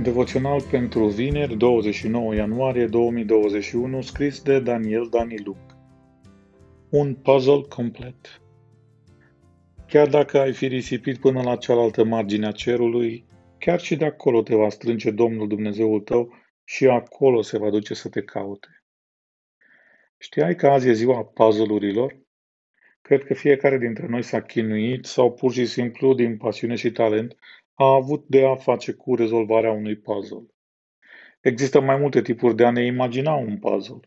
Devoțional pentru vineri, 29 ianuarie 2021, scris de Daniel Daniluc. Un puzzle complet. Chiar dacă ai fi risipit până la cealaltă margine a cerului, chiar și de acolo te va strânge Domnul Dumnezeul tău și acolo se va duce să te caute. Știai că azi e ziua puzzle-urilor? Cred că fiecare dintre noi s-a chinuit sau pur și simplu, din pasiune și talent, a avut de a face cu rezolvarea unui puzzle. Există mai multe tipuri de a ne imagina un puzzle,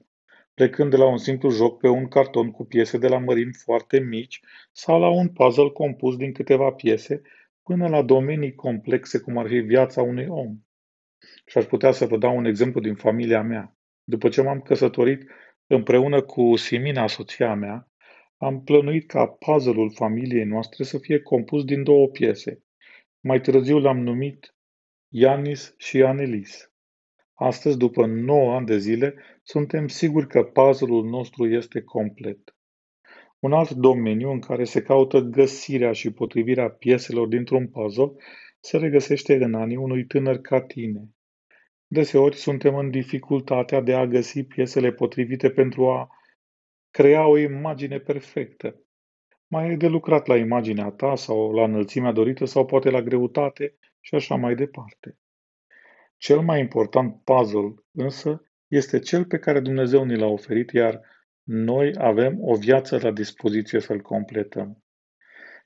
plecând de la un simplu joc pe un carton cu piese de la mărimi foarte mici sau la un puzzle compus din câteva piese, până la domenii complexe cum ar fi viața unui om. Și aș putea să vă dau un exemplu din familia mea. După ce m-am căsătorit împreună cu Simina, soția mea, am plănuit ca puzzle-ul familiei noastre să fie compus din două piese. Mai târziu l-am numit Ianis și Anelis. Astăzi, după 9 ani de zile, suntem siguri că puzzle-ul nostru este complet. Un alt domeniu în care se caută găsirea și potrivirea pieselor dintr-un puzzle se regăsește în anii unui tânăr ca tine. Deseori suntem în dificultatea de a găsi piesele potrivite pentru a crea o imagine perfectă. Mai e de lucrat la imaginea ta sau la înălțimea dorită sau poate la greutate și așa mai departe. Cel mai important puzzle însă este cel pe care Dumnezeu ni l-a oferit, iar noi avem o viață la dispoziție să-l completăm.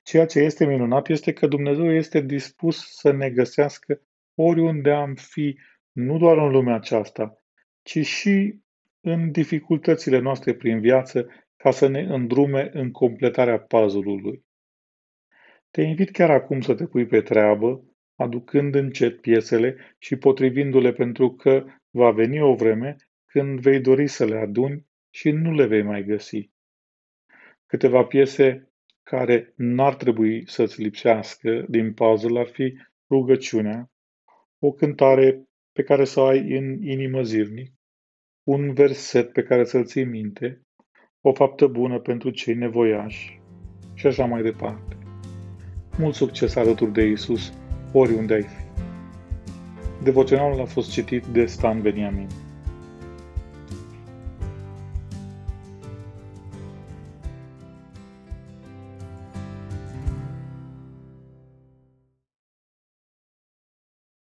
Ceea ce este minunat este că Dumnezeu este dispus să ne găsească oriunde am fi, nu doar în lumea aceasta, ci și în dificultățile noastre prin viață ca să ne îndrume în completarea puzzle-ului. Te invit chiar acum să te pui pe treabă, aducând încet piesele și potrivindu-le pentru că va veni o vreme când vei dori să le aduni și nu le vei mai găsi. Câteva piese care n-ar trebui să-ți lipsească din puzzle ar fi rugăciunea, o cântare pe care să o ai în inimă zilnic, un verset pe care să-l ții minte, o faptă bună pentru cei nevoiași și așa mai departe. Mult succes alături de Isus, oriunde ai fi. Devoționalul a fost citit de Stan Beniamin.